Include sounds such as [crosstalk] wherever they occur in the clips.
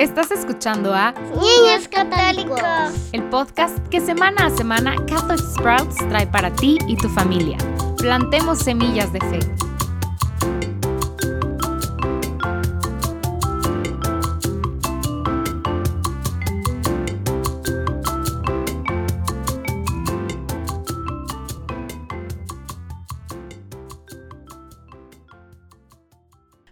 Estás escuchando a Niños Católicos, el podcast que semana a semana Catholic Sprouts trae para ti y tu familia. Plantemos semillas de fe.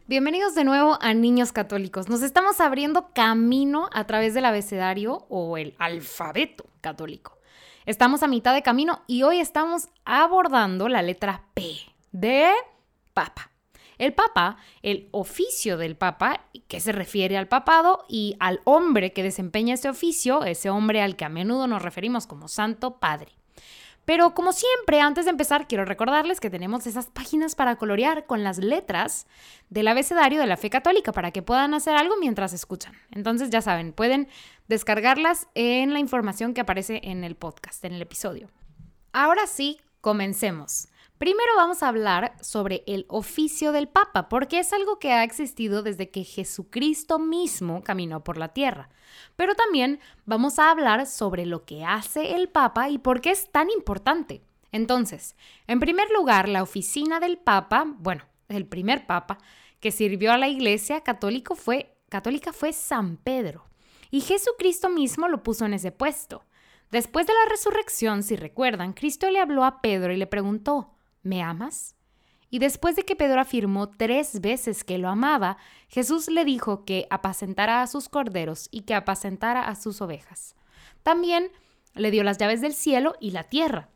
Bienvenidos de nuevo a Niños Católicos. Nos estamos abriendo camino a través del abecedario o el alfabeto católico. Estamos a mitad de camino y hoy estamos abordando la letra P de Papa. El Papa, el oficio del Papa, que se refiere al papado y al hombre que desempeña ese oficio, ese hombre al que a menudo nos referimos como Santo Padre. Pero como siempre, antes de empezar, quiero recordarles que tenemos esas páginas para colorear con las letras del abecedario de la fe católica para que puedan hacer algo mientras escuchan. Entonces, ya saben, pueden descargarlas en la información que aparece en el podcast, en el episodio. Ahora sí, comencemos. Primero vamos a hablar sobre el oficio del Papa, porque es algo que ha existido desde que Jesucristo mismo caminó por la tierra. Pero también vamos a hablar sobre lo que hace el Papa y por qué es tan importante. Entonces, en primer lugar, la oficina del Papa, bueno, el primer Papa que sirvió a la Iglesia católica fue San Pedro. Y Jesucristo mismo lo puso en ese puesto. Después de la resurrección, si recuerdan, Cristo le habló a Pedro y le preguntó, ¿me amas? Y después de que Pedro afirmó tres veces que lo amaba, Jesús le dijo que apacentara a sus corderos y que apacentara a sus ovejas. También le dio las llaves del cielo y la tierra,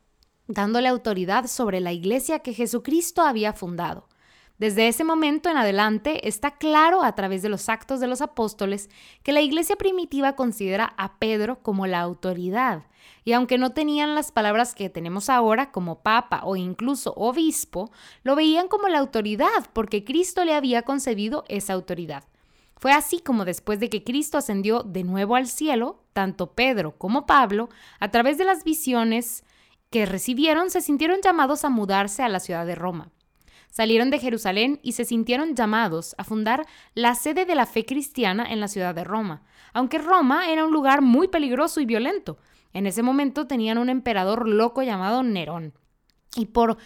dándole autoridad sobre la iglesia que Jesucristo había fundado. Desde ese momento en adelante está claro a través de los actos de los apóstoles que la iglesia primitiva considera a Pedro como la autoridad. Y aunque no tenían las palabras que tenemos ahora como papa o incluso obispo, lo veían como la autoridad porque Cristo le había concedido esa autoridad. Fue así como después de que Cristo ascendió de nuevo al cielo, tanto Pedro como Pablo, a través de las visiones que recibieron, se sintieron llamados a mudarse a la ciudad de Roma salieron de Jerusalén y se sintieron llamados a fundar la sede de la fe cristiana en la ciudad de Roma, aunque Roma era un lugar muy peligroso y violento. En ese momento tenían un emperador loco llamado Nerón. Y por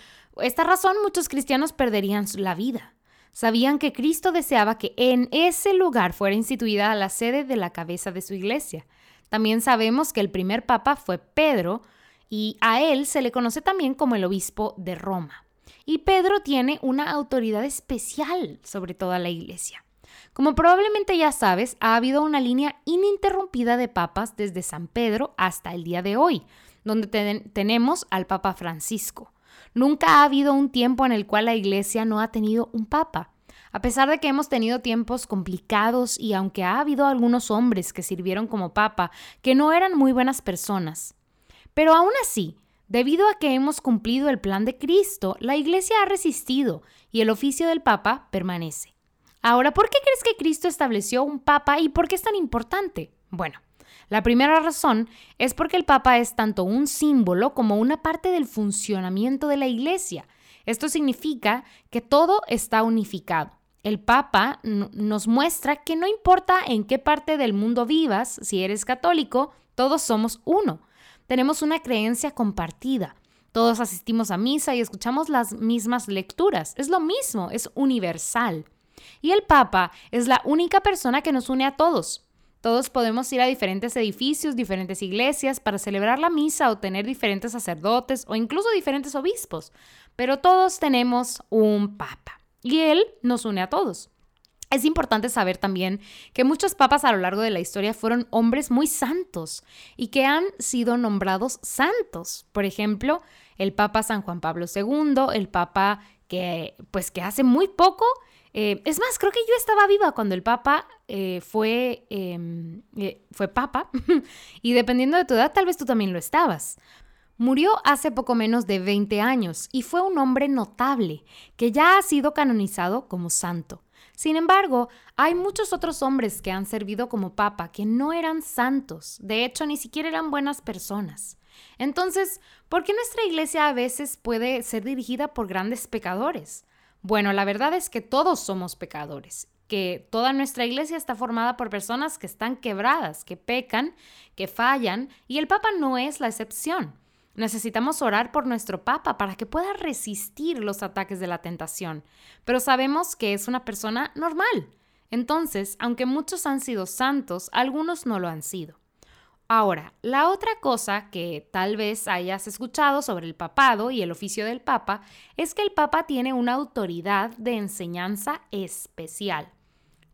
esta razón muchos cristianos perderían la vida. Sabían que Cristo deseaba que en ese lugar fuera instituida la sede de la cabeza de su iglesia. También sabemos que el primer papa fue Pedro y a él se le conoce también como el obispo de Roma. Y Pedro tiene una autoridad especial sobre toda la iglesia. Como probablemente ya sabes, ha habido una línea ininterrumpida de papas desde San Pedro hasta el día de hoy, donde tenemos al Papa Francisco. Nunca ha habido un tiempo en el cual la iglesia no ha tenido un papa. A pesar de que hemos tenido tiempos complicados y aunque ha habido algunos hombres que sirvieron como papa que no eran muy buenas personas. Pero aún así, Debido a que hemos cumplido el plan de Cristo, la Iglesia ha resistido y el oficio del Papa permanece. Ahora, ¿por qué crees que Cristo estableció un Papa y por qué es tan importante? Bueno, la primera razón es porque el Papa es tanto un símbolo como una parte del funcionamiento de la Iglesia. Esto significa que todo está unificado. El Papa nos muestra que no importa en qué parte del mundo vivas, si eres católico, todos somos uno tenemos una creencia compartida. Todos asistimos a misa y escuchamos las mismas lecturas. Es lo mismo, es universal. Y el Papa es la única persona que nos une a todos. Todos podemos ir a diferentes edificios, diferentes iglesias para celebrar la misa o tener diferentes sacerdotes o incluso diferentes obispos, pero todos tenemos un Papa y Él nos une a todos. Es importante saber también que muchos papas a lo largo de la historia fueron hombres muy santos y que han sido nombrados santos. Por ejemplo, el Papa San Juan Pablo II, el Papa que, pues, que hace muy poco, eh, es más, creo que yo estaba viva cuando el Papa eh, fue, em, eh, fue Papa [laughs] y dependiendo de tu edad, tal vez tú también lo estabas. Murió hace poco menos de 20 años y fue un hombre notable que ya ha sido canonizado como santo. Sin embargo, hay muchos otros hombres que han servido como papa que no eran santos, de hecho ni siquiera eran buenas personas. Entonces, ¿por qué nuestra iglesia a veces puede ser dirigida por grandes pecadores? Bueno, la verdad es que todos somos pecadores que toda nuestra iglesia está formada por personas que están quebradas, que pecan, que fallan, y el Papa no es la excepción. Necesitamos orar por nuestro Papa para que pueda resistir los ataques de la tentación, pero sabemos que es una persona normal. Entonces, aunque muchos han sido santos, algunos no lo han sido. Ahora, la otra cosa que tal vez hayas escuchado sobre el papado y el oficio del papa es que el papa tiene una autoridad de enseñanza especial.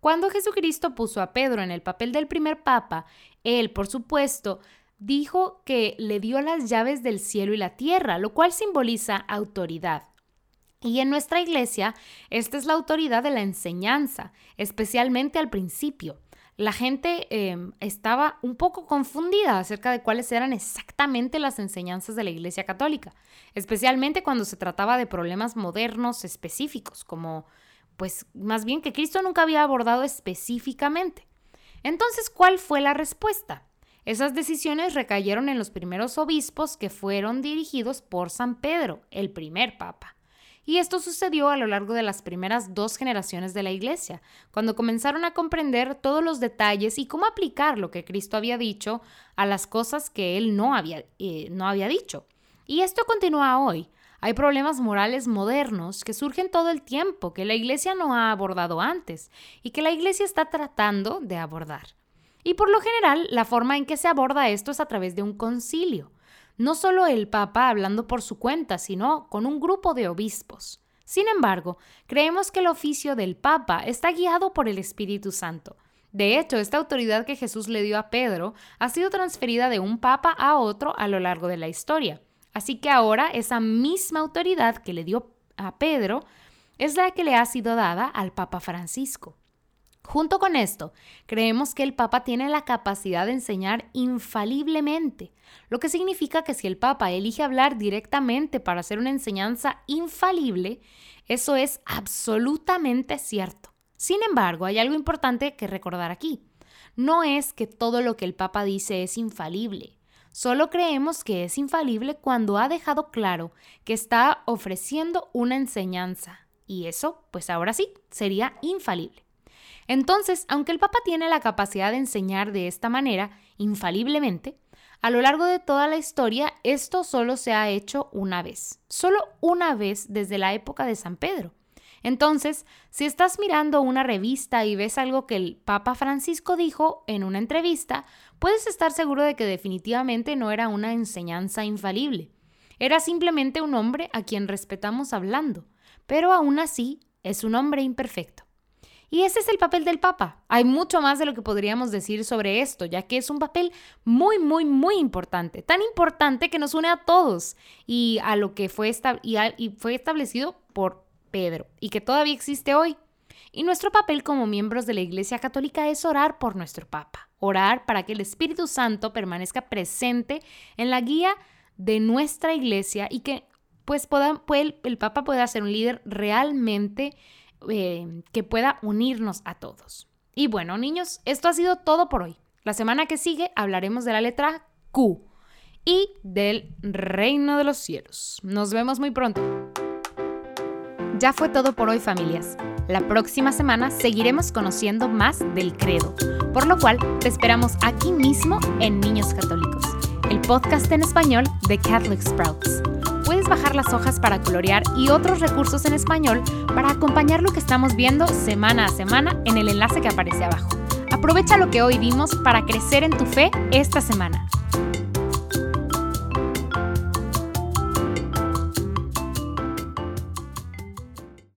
Cuando Jesucristo puso a Pedro en el papel del primer papa, él, por supuesto, dijo que le dio las llaves del cielo y la tierra, lo cual simboliza autoridad. Y en nuestra iglesia, esta es la autoridad de la enseñanza, especialmente al principio la gente em, estaba un poco confundida acerca de cuáles eran exactamente las enseñanzas de la Iglesia Católica, especialmente cuando se trataba de problemas modernos específicos, como pues más bien que Cristo nunca había abordado específicamente. Entonces, ¿cuál fue la respuesta? Esas decisiones recayeron en los primeros obispos que fueron dirigidos por San Pedro, el primer papa. Y esto sucedió a lo largo de las primeras dos generaciones de la Iglesia, cuando comenzaron a comprender todos los detalles y cómo aplicar lo que Cristo había dicho a las cosas que él no había, eh, no había dicho. Y esto continúa hoy. Hay problemas morales modernos que surgen todo el tiempo, que la Iglesia no ha abordado antes y que la Iglesia está tratando de abordar. Y por lo general, la forma en que se aborda esto es a través de un concilio no solo el Papa hablando por su cuenta, sino con un grupo de obispos. Sin embargo, creemos que el oficio del Papa está guiado por el Espíritu Santo. De hecho, esta autoridad que Jesús le dio a Pedro ha sido transferida de un papa a otro a lo largo de la historia. Así que ahora esa misma autoridad que le dio a Pedro es la que le ha sido dada al Papa Francisco. Junto con esto, creemos que el Papa tiene la capacidad de enseñar infaliblemente, lo que significa que si el Papa elige hablar directamente para hacer una enseñanza infalible, eso es absolutamente cierto. Sin embargo, hay algo importante que recordar aquí. No es que todo lo que el Papa dice es infalible. Solo creemos que es infalible cuando ha dejado claro que está ofreciendo una enseñanza. Y eso, pues ahora sí, sería infalible. Entonces, aunque el Papa tiene la capacidad de enseñar de esta manera, infaliblemente, a lo largo de toda la historia esto solo se ha hecho una vez, solo una vez desde la época de San Pedro. Entonces, si estás mirando una revista y ves algo que el Papa Francisco dijo en una entrevista, puedes estar seguro de que definitivamente no era una enseñanza infalible. Era simplemente un hombre a quien respetamos hablando, pero aún así es un hombre imperfecto. Y ese es el papel del Papa. Hay mucho más de lo que podríamos decir sobre esto, ya que es un papel muy, muy, muy importante. Tan importante que nos une a todos y a lo que fue, y fue establecido por Pedro y que todavía existe hoy. Y nuestro papel como miembros de la Iglesia Católica es orar por nuestro Papa, orar para que el Espíritu Santo permanezca presente en la guía de nuestra Iglesia y que pues el Papa pueda ser un líder realmente eh, que pueda unirnos a todos. Y bueno, niños, esto ha sido todo por hoy. La semana que sigue hablaremos de la letra Q y del reino de los cielos. Nos vemos muy pronto. Ya fue todo por hoy familias. La próxima semana seguiremos conociendo más del credo, por lo cual te esperamos aquí mismo en Niños Católicos, el podcast en español de Catholic Sprouts bajar las hojas para colorear y otros recursos en español para acompañar lo que estamos viendo semana a semana en el enlace que aparece abajo. Aprovecha lo que hoy vimos para crecer en tu fe esta semana.